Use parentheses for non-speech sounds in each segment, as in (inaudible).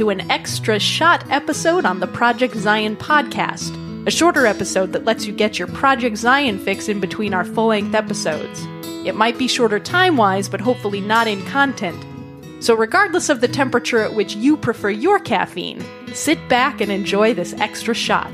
to an extra shot episode on the Project Zion podcast, a shorter episode that lets you get your Project Zion fix in between our full length episodes. It might be shorter time wise, but hopefully not in content. So, regardless of the temperature at which you prefer your caffeine, sit back and enjoy this extra shot.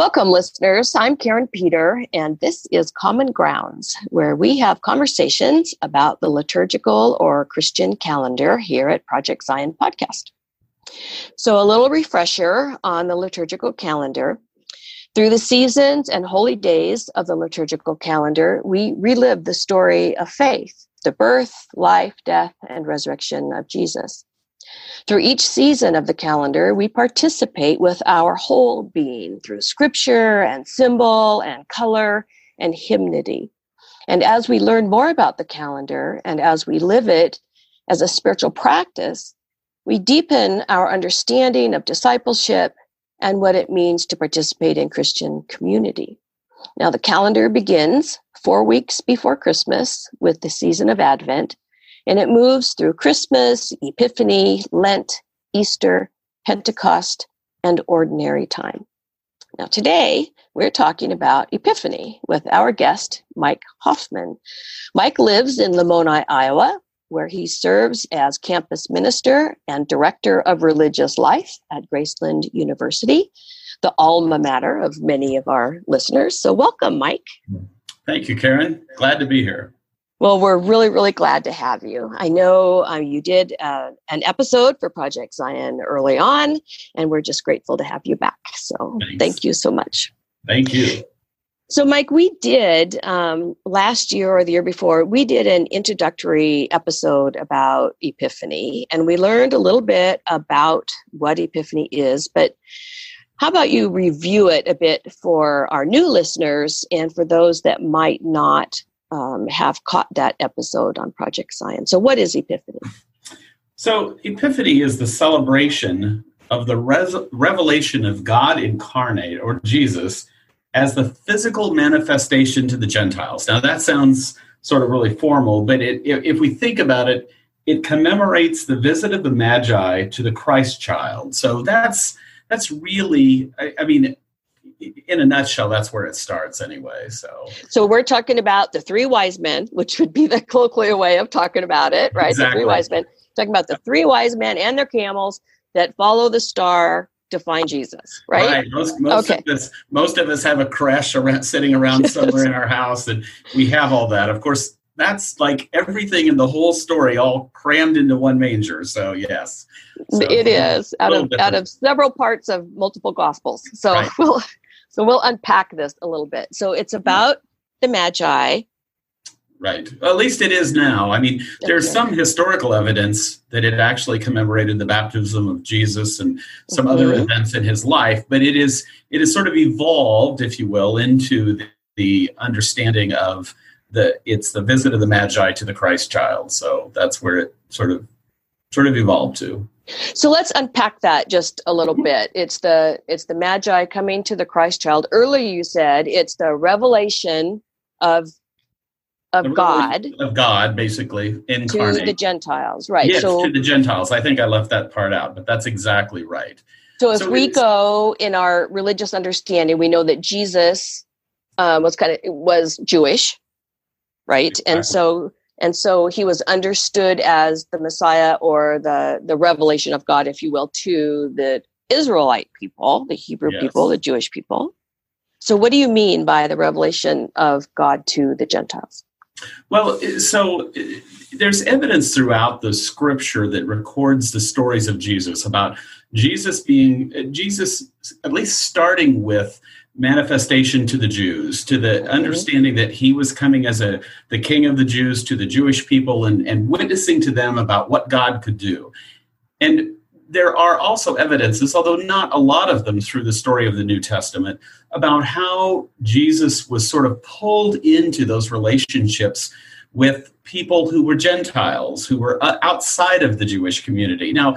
Welcome, listeners. I'm Karin Peter, and this is Common Grounds, where we have conversations about the liturgical or Christian calendar here at Project Zion Podcast. So, a little refresher on the liturgical calendar. Through the seasons and holy days of the liturgical calendar, we relive the story of faith, the birth, life, death, and resurrection of Jesus. Through each season of the calendar, we participate with our whole being through scripture and symbol and color and hymnody. And as we learn more about the calendar and as we live it as a spiritual practice, we deepen our understanding of discipleship and what it means to participate in Christian community. Now, the calendar begins four weeks before Christmas with the season of Advent and it moves through Christmas, Epiphany, Lent, Easter, Pentecost, and ordinary time. Now, today we're talking about Epiphany with our guest, Mike Hoffman. Mike lives in Lamoni, Iowa, where he serves as campus minister and director of religious life at Graceland University, the alma mater of many of our listeners. So, welcome, Mike. Thank you, Karin. Glad to be here. Well, we're really, really glad to have you. I know uh, you did uh, an episode for Project Zion early on, and we're just grateful to have you back. So Thanks. thank you so much. Thank you. So, Mike, we did um, last year or the year before, we did an introductory episode about Epiphany, and we learned a little bit about what Epiphany is. But how about you review it a bit for our new listeners and for those that might not um, have caught that episode on Project Zion. So, what is Epiphany? So, Epiphany is the celebration of the res- revelation of God incarnate or Jesus as the physical manifestation to the Gentiles. Now, that sounds sort of really formal, but it, if we think about it, it commemorates the visit of the Magi to the Christ child. So that's that's really, I, I mean, in a nutshell, that's where it starts anyway. So, so we're talking about the three wise men, which would be the colloquial way of talking about it, right? Exactly. The three wise men. Talking about the three wise men and their camels that follow the star to find Jesus, right? Right. Most, most okay. of us, most of us have a creche around, sitting around somewhere in our house, and we have all that. Of course, that's like everything in the whole story, all crammed into one manger. So yes, so, it is out of different. out of several parts of multiple gospels. So right. we'll so we'll unpack this a little bit. So it's about the Magi. Right. Well, at least it is now. I mean, there's okay. some historical evidence that it actually commemorated the baptism of Jesus and some mm-hmm. other events in his life, but it is it is sort of evolved, if you will, into the, the understanding of the it's the visit of the Magi to the Christ child. So that's where it sort of sort of evolved to. So let's unpack that just a little bit. It's the it's the Magi coming to the Christ child. Earlier you said it's the revelation of of God of God, basically incarnate to the Gentiles, right? Yes, so, to the Gentiles. I think I left that part out, but that's exactly right. So if so we go in our religious understanding, we know that Jesus uh, was kind of was Jewish, right? Exactly. And so and so he was understood as the messiah or the the revelation of god if you will to the israelite people the hebrew yes. people the jewish people so what do you mean by the revelation of god to the gentiles well so there's evidence throughout the scripture that records the stories of jesus about jesus being jesus at least starting with manifestation to the Jews, to the mm-hmm. understanding that he was coming as a the king of the Jews to the Jewish people and, and witnessing to them about what God could do. And there are also evidences, although not a lot of them through the story of the New Testament, about how Jesus was sort of pulled into those relationships with people who were Gentiles, who were uh, outside of the Jewish community. Now,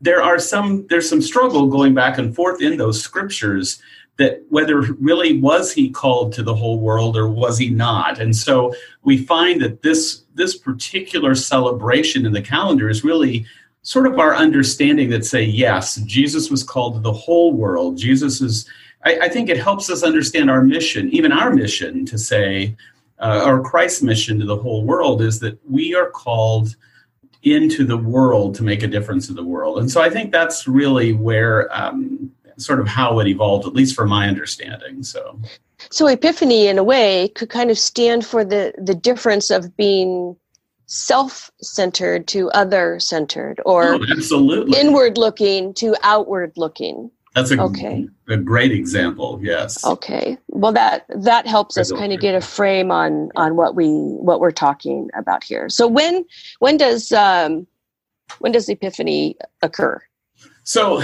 there are some there's some struggle going back and forth in those scriptures that whether really was he called to the whole world or was he not. And so we find that this this particular celebration in the calendar is really sort of our understanding that say yes jesus was called to the whole world. Jesus is i, I think it helps us understand our mission even our mission to say uh, or christ's mission to the whole world is that we are called into the world to make a difference in the world. And so i think that's really where um, sort of how it evolved, at least for my understanding. So, so epiphany, in a way, could kind of stand for the the difference of being self-centered to other-centered, or oh, absolutely inward-looking to outward-looking. That's a, okay. a great example. Yes. Okay. Well, that that helps us kind of get a frame on on what we what we're talking about here. So when when does um, when does Epiphany occur? So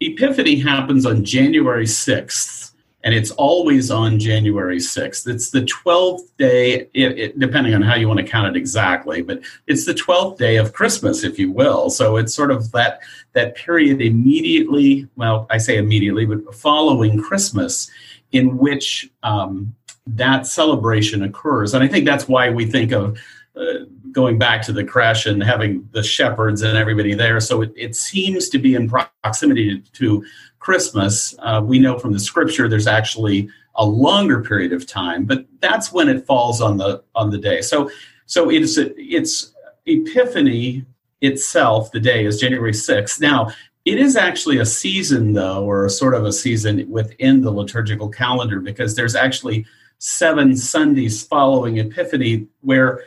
Epiphany happens on January 6th, and it's always on January 6th. It's the 12th day, it, it, depending on how you want to count it exactly, but it's the 12th day of Christmas, if you will. So it's sort of that, that period immediately, well, I say immediately, but following Christmas, in which um, that celebration occurs. And I think that's why we think of uh, going back to the creche and having the shepherds and everybody there. So it, it seems to be in proximity to Christmas. Uh, we know from the scripture there's actually a longer period of time, but that's when it falls on the on the day. So so it's it's Epiphany itself. The day is January sixth. Now it is actually a season though, or a sort of a season within the liturgical calendar because there's actually seven Sundays following Epiphany where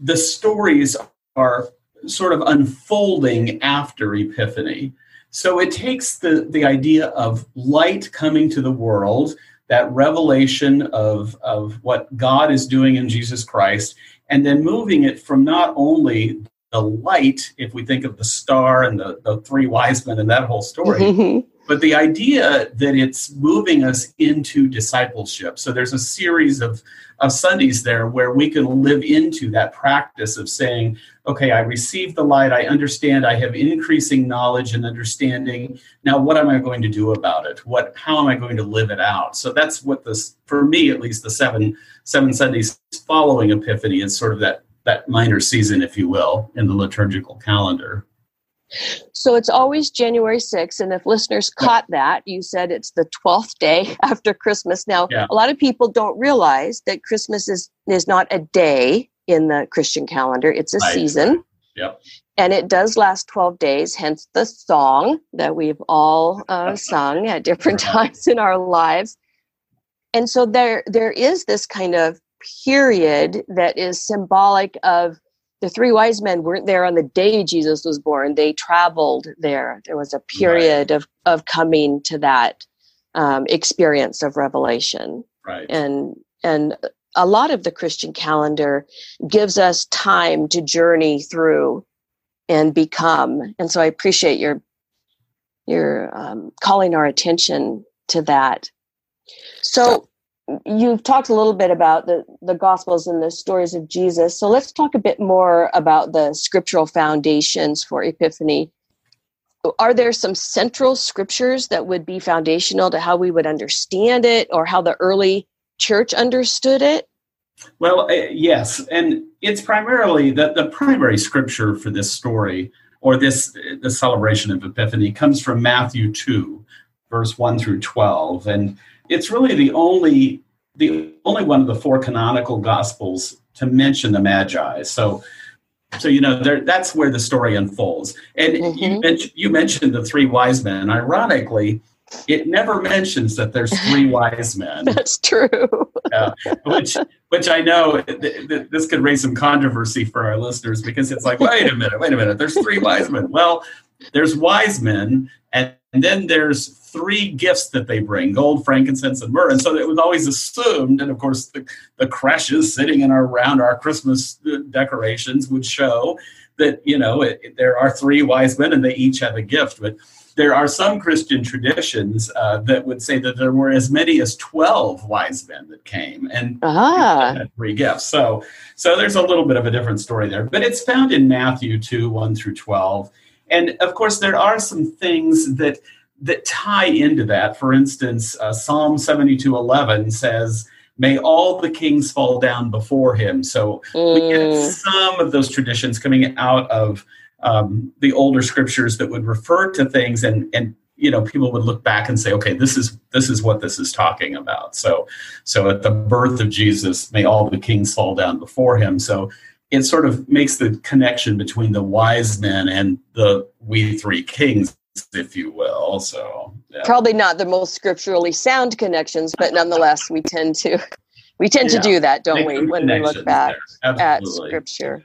the stories are sort of unfolding after Epiphany. So it takes the, the idea of light coming to the world, that revelation of, of what God is doing in Jesus Christ, and then moving it from not only the light, if we think of the star and the, the three wise men and that whole story, mm-hmm. But the idea that it's moving us into discipleship. So there's a series of of Sundays there where we can live into that practice of saying, okay, I received the light, I understand, I have increasing knowledge and understanding. Now, what am I going to do about it? What, how am I going to live it out? So that's what this, for me at least, the seven seven Sundays following Epiphany is sort of that that minor season, if you will, in the liturgical calendar. So it's always January 6th. And if listeners caught that, you said it's the 12th day (laughs) after Christmas. Now, yeah. a lot of people don't realize that Christmas is, is not a day in the Christian calendar, it's a right. season. Yep. And it does last 12 days, hence the song that we've all uh, (laughs) sung at different times in our lives. And so there, there is this kind of period that is symbolic of the three wise men weren't there on the day Jesus was born. They traveled there. There was a period right. of, of coming to that um, experience of revelation. Right. And and a lot of the Christian calendar gives us time to journey through and become. And so I appreciate your your um, calling our attention to that. So you've talked a little bit about the, the gospels and the stories of jesus. So let's talk a bit more about the scriptural foundations for epiphany. Are there some central scriptures that would be foundational to how we would understand it or how the early church understood it? Well uh, yes. And it's primarily the, the primary scripture for this story or this the celebration of epiphany comes from matthew 2 verse 1 through 12 and it's really the only the only one of the four canonical gospels to mention the magi. So so you know there, that's where the story unfolds. And mm-hmm. you, mentioned, you mentioned the three wise men. Ironically, it never mentions that there's three (laughs) wise men. That's true. uh, which, which I know th- th- this could raise some controversy for our listeners because it's like, wait a minute, wait a minute. There's three wise men. Well, there's wise men, and, and then there's three gifts that they bring gold, frankincense, and myrrh. And so it was always assumed, and of course, the, the creches sitting in our, around our Christmas decorations would show that you know it, there are three wise men and they each have a gift, but there are some Christian traditions uh, that would say that there were as many as twelve wise men that came and ah. had three gifts. So, so there's a little bit of a different story there, but it's found in Matthew two one through twelve, and of course there are some things that that tie into that. For instance, uh, Psalm seventy two eleven says may all the kings fall down before him. So mm. we get mm. some of those traditions coming out of um, the older scriptures that would refer to things and and you know people would look back and say okay this is this is what this is talking about so so at the birth of jesus may all the kings fall down before him so it sort of makes the connection between the wise men and the we three kings if you will. So yeah. probably not the most scripturally sound connections, but nonetheless, we tend to we tend yeah. to do that, don't Make we, when we look back at scripture.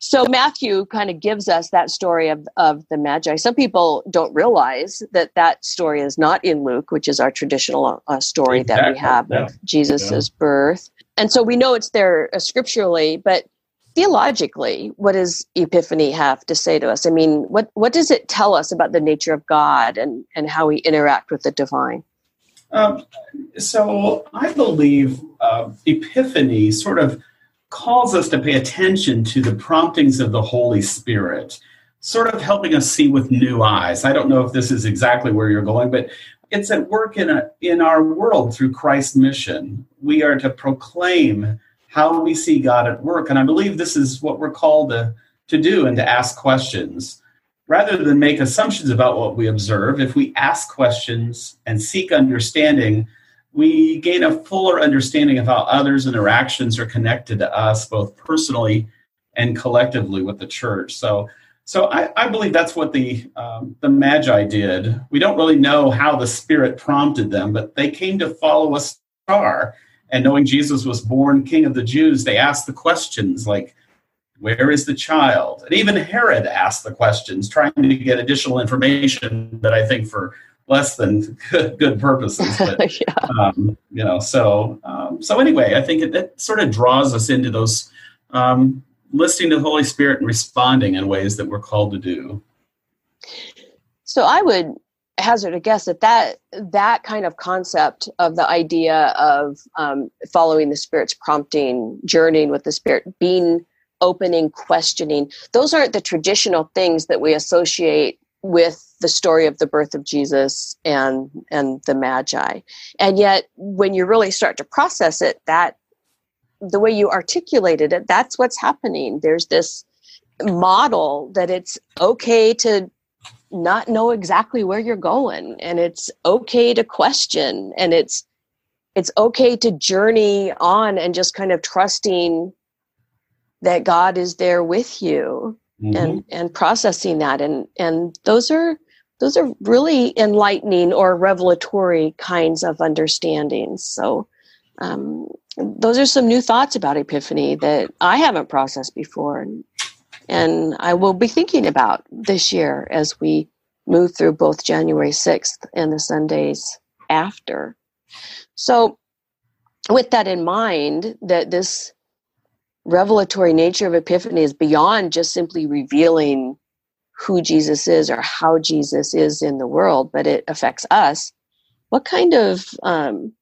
So Matthew kind of gives us that story of, of the Magi. Some people don't realize that that story is not in Luke, which is our traditional uh, story exactly. that we have yeah. of Jesus's birth. And so we know it's there uh, scripturally, but theologically, what does Epiphany have to say to us? I mean, what, what does it tell us about the nature of God and, and how we interact with the divine? Um, so I believe uh, Epiphany sort of calls us to pay attention to the promptings of the Holy Spirit, sort of helping us see with new eyes. I don't know if this is exactly where you're going, but it's at work in, a, in our world through Christ's mission. We are to proclaim how we see God at work. And I believe this is what we're called to, to do and to ask questions. Rather than make assumptions about what we observe, if we ask questions and seek understanding, we gain a fuller understanding of how others' interactions are connected to us, both personally and collectively with the church. So, so I, I believe that's what the um, the Magi did. We don't really know how the Spirit prompted them, but they came to follow a star and knowing Jesus was born King of the Jews, they asked the questions like, Where is the child? And even Herod asked the questions, trying to get additional information that I think for less than good, (laughs) good purposes. But, (laughs) yeah. um, you know, so um, so anyway, I think it, it, sort of draws us into those um, listening to the Holy Spirit and responding in ways that we're called to do. So I would hazard a guess that that that kind of concept of the idea of um, following the spirit's prompting journeying with the spirit being opening questioning those aren't the traditional things that we associate with the story of the birth of jesus and and the magi. And yet when you really start to process it that the way you articulated it that's what's happening. There's this model that it's okay to not know exactly where you're going and it's okay to question and it's it's okay to journey on and just kind of trusting that God is there with you mm-hmm. and and processing that. And and those are those are really enlightening or revelatory kinds of understandings so um, those are some new thoughts about epiphany that i haven't processed before. and and I will be thinking about this year as we move through both January 6th and the Sundays after. So, with that in mind, that this revelatory nature of Epiphany is beyond just simply revealing who Jesus is or how Jesus is in the world, but it affects us. What kind of um,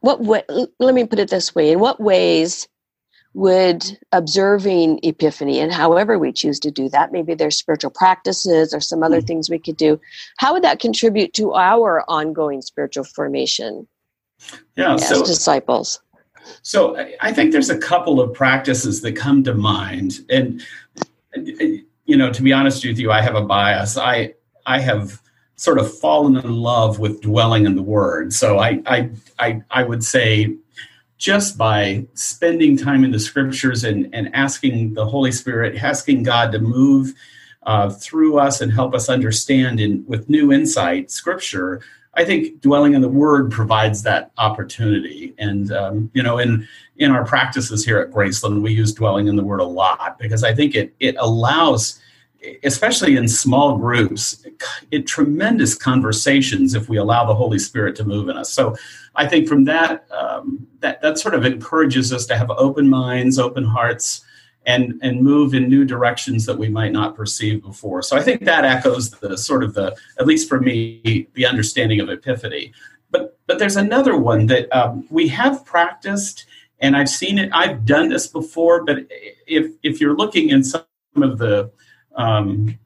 what way? Let me put it this way: In what ways would observing epiphany and however we choose to do that. Maybe there's spiritual practices or some other mm things we could do. How would that contribute to our ongoing spiritual formation yeah as so, disciples? So i think there's a couple of practices that come to mind. And you know to be honest with you i have a bias. I i have sort of fallen in love with dwelling in the word. So i i i, I would say just by spending time in the scriptures and, and asking the Holy Spirit, asking God to move uh, through us and help us understand in, with new insight scripture, I think dwelling in the Word provides that opportunity. And um, you know, in in our practices here at Graceland, we use dwelling in the Word a lot because I think it it allows especially in small groups, it tremendous conversations if we allow the Holy Spirit to move in us. So, I think from that, um, that that sort of encourages us to have open minds, open hearts, and and move in new directions that we might not perceive before. So I think that echoes the sort of the at least for me the understanding of epiphany. But but there's another one that um, we have practiced, and I've seen it. I've done this before, but if if you're looking in some of the um,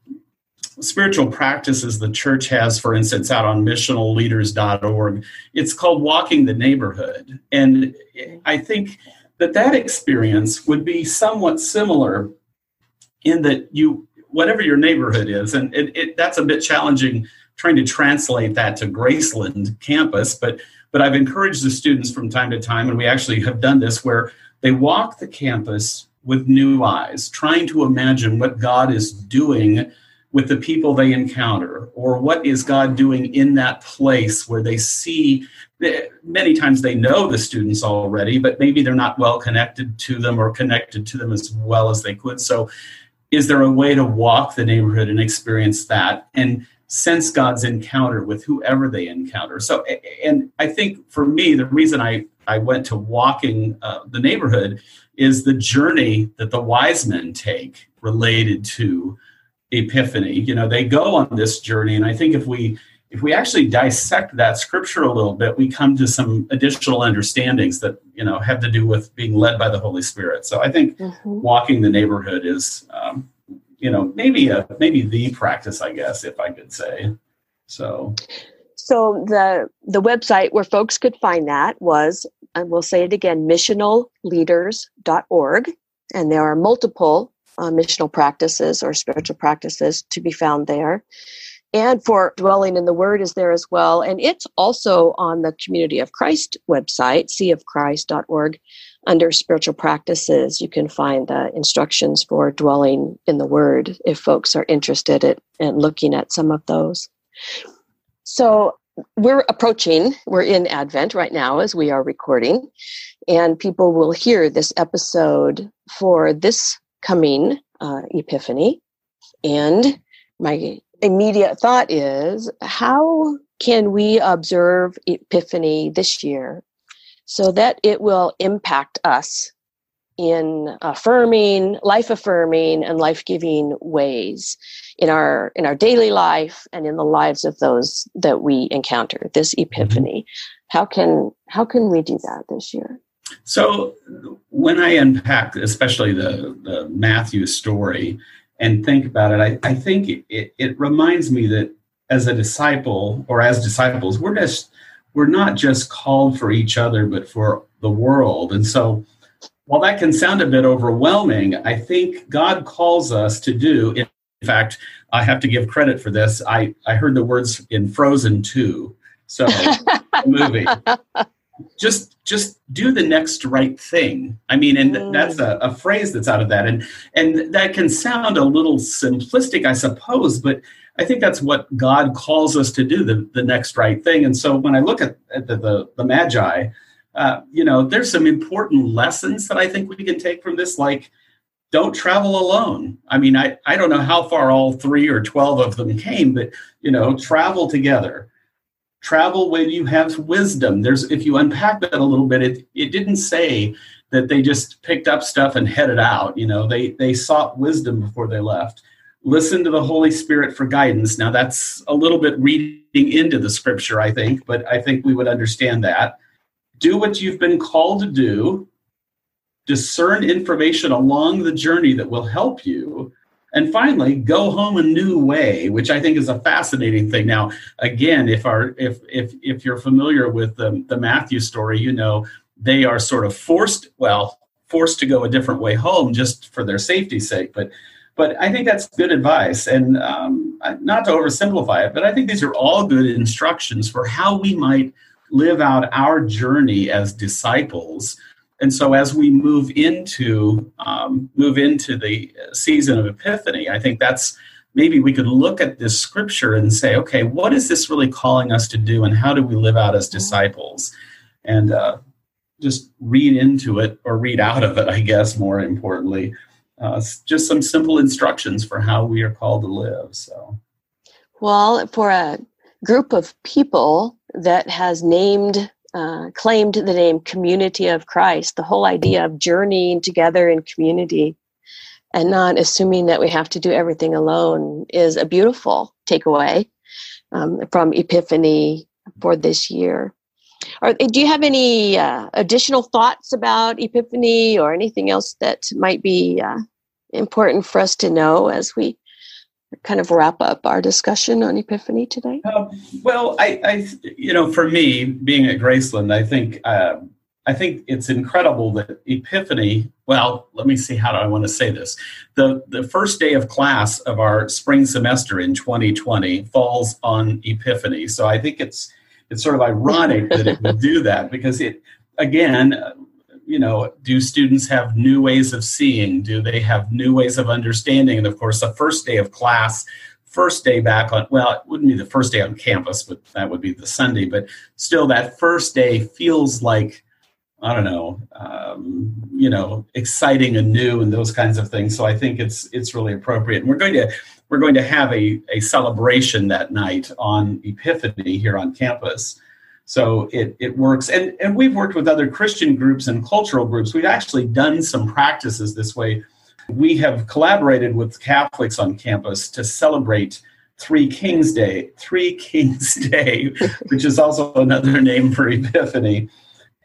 spiritual practices the church has, for instance, out on missionalleaders.org, it's called Walking the Neighborhood, and I think that that experience would be somewhat similar in that you whatever your neighborhood is and it, it, that's a bit challenging trying to translate that to graceland campus but but i've encouraged the students from time to time and we actually have done this where they walk the campus with new eyes trying to imagine what god is doing with the people they encounter or what is god doing in that place where they see many times they know the students already but maybe they're not well connected to them or connected to them as well as they could. So is there a way to walk the neighborhood and experience that and sense god's encounter with whoever they encounter? So and i think for me the reason i i went to walking uh, the neighborhood is the journey that the wise men take related to epiphany. You know they go on this journey and i think if we if we actually dissect that scripture a little bit we come to some additional understandings that you know have to do with being led by the holy spirit. So i think mm-hmm. walking the neighborhood is um, you know maybe a maybe the practice i guess if i could say. So so the the website where folks could find that was and we'll say it again missionalleaders.org and there are multiple uh, missional practices or spiritual practices to be found there. And for dwelling in the word is there as well. And it's also on the Community of Christ website, cofchrist.org. Under spiritual practices, you can find the instructions for dwelling in the word if folks are interested in, in looking at some of those. So we're approaching, we're in Advent right now as we are recording, and people will hear this episode for this coming uh, Epiphany. And my immediate thought is how can we observe Epiphany this year so that it will impact us in affirming, life affirming, and life giving ways in our in our daily life and in the lives of those that we encounter this mm-hmm. epiphany how can how can we do that this year so when I unpack, especially the, the Matthew story, and think about it, I, I think it, it reminds me that as a disciple or as disciples, we're just we're not just called for each other, but for the world. And so while that can sound a bit overwhelming, I think God calls us to do. In fact, I have to give credit for this. I, I heard the words in Frozen 2. So, (laughs) movie just just do the next right thing i mean and mm. that's a, a, phrase that's out of that and and that can sound a little simplistic i suppose but i think that's what god calls us to do the, the next right thing and so when i look at, at the, the, the magi uh, you know there's some important lessons that i think we can take from this like don't travel alone. I mean i, I don't know how far all three or 12 of them came but you know travel together. Travel when you have wisdom. There's if you unpack that a little bit it, it didn't say that they just picked up stuff and headed out you know. They they sought wisdom before they left. Listen to the holy spirit for guidance. Now that's a little bit reading into the scripture i think but i think we would understand that. Do what you've been called to do discern information along the journey that will help you. And finally go home a new way which i think is a fascinating thing. Now again if our if if if you're familiar with the, the matthew story you know they are sort of forced well forced to go a different way home just for their safety's sake. But but i think that's good advice. And um, not to oversimplify it but i think these are all good instructions for how we might live out our journey as disciples and so as we move into um, move into the season of epiphany i think that's maybe we could look at this scripture and say okay what is this really calling us to do and how do we live out as disciples? And uh, just read into it or read out of it i guess more importantly. Uh, just some simple instructions for how we are called to live so. Well for a group of people that has named uh, claimed the name Community of Christ, the whole idea of journeying together in community. and not assuming that we have to do everything alone is a beautiful takeaway um, from Epiphany for this year. Or, do you have any uh, additional thoughts about Epiphany or anything else that might be uh, important for us to know as we kind of wrap up our discussion on Epiphany today? Uh, well, I, I, you know, for me, being at Graceland, I think uh, I think it's incredible that Epiphany. Well, let me see how do I want to say this. The the first day of class of our spring semester in 2020 falls on Epiphany, so I think it's it's sort of ironic that it would do that because it again you know, do students have new ways of seeing? Do they have new ways of understanding? And of course, the first day of class, first day back on, well, it wouldn't be the first day on campus, but that would be the Sunday. But still, that first day feels like, I don't know, um, you know, exciting and new and those kinds of things. So I think it's it's really appropriate. And we're going to we're going to have a, a celebration that night on Epiphany here on campus. So it, it works. And, and we've worked with other Christian groups and cultural groups. We've actually done some practices this way. We have collaborated with Catholics on campus to celebrate Three Kings Day, Three Kings (laughs) Day, which is also another name for Epiphany.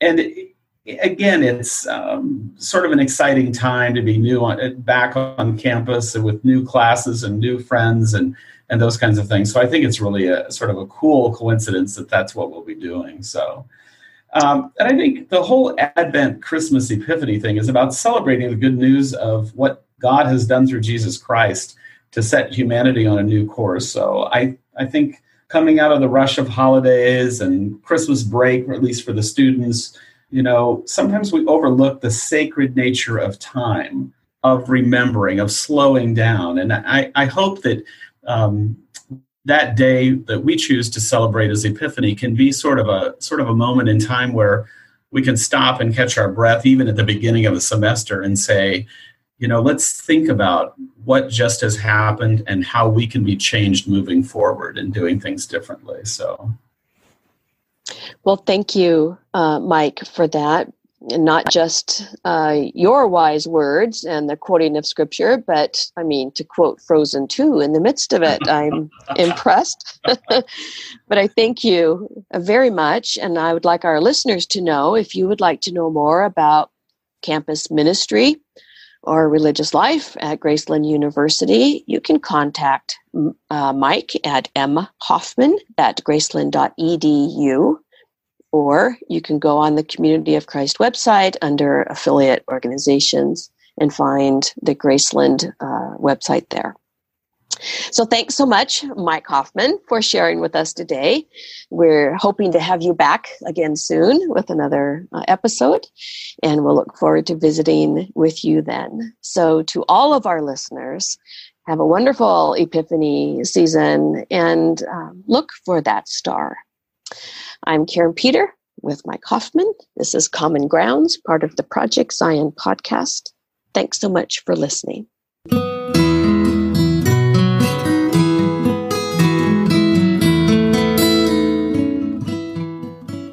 And again, it's um, sort of an exciting time to be new on, back on campus with new classes and new friends and and those kinds of things. So I think it's really a sort of a cool coincidence that that's what we'll be doing. So, um, and I think the whole Advent Christmas Epiphany thing is about celebrating the good news of what God has done through Jesus Christ to set humanity on a new course. So I I think coming out of the rush of holidays and Christmas break, at least for the students, you know, sometimes we overlook the sacred nature of time, of remembering, of slowing down. And I, I hope that um, that day that we choose to celebrate as Epiphany can be sort of a sort of a moment in time where we can stop and catch our breath, even at the beginning of a semester, and say, you know, let's think about what just has happened and how we can be changed moving forward and doing things differently. So. Well, thank you, uh, Mike, for that not just uh, your wise words and the quoting of scripture, but I mean, to quote Frozen 2 in the midst of it, I'm (laughs) impressed. (laughs) but I thank you very much. And I would like our listeners to know if you would like to know more about campus ministry or religious life at Graceland University, you can contact uh, Mike at mhoffman at graceland.edu or you can go on the Community of Christ website under affiliate organizations and find the Graceland uh, website there. So thanks so much, Mike Hoffman, for sharing with us today. We're hoping to have you back again soon with another uh, episode, and we'll look forward to visiting with you then. So, to all of our listeners, have a wonderful Epiphany season and uh, look for that star. I'm Karin Peter with Mike Hoffman. This is Common Grounds, part of the Project Zion podcast. Thanks so much for listening.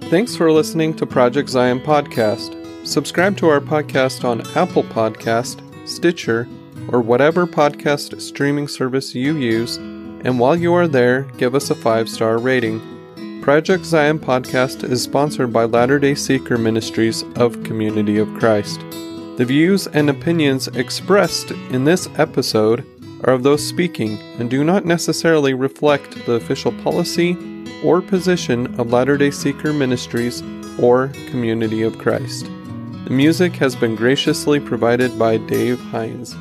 Thanks for listening to Project Zion Podcast. Subscribe to our podcast on Apple Podcast, Stitcher, or whatever podcast streaming service you use, and while you are there, give us a five star rating. Project Zion podcast is sponsored by Latter day Seeker Ministries of Community of Christ. The views and opinions expressed in this episode are of those speaking and do not necessarily reflect the official policy or position of Latter day Seeker Ministries or Community of Christ. The music has been graciously provided by Dave Hines.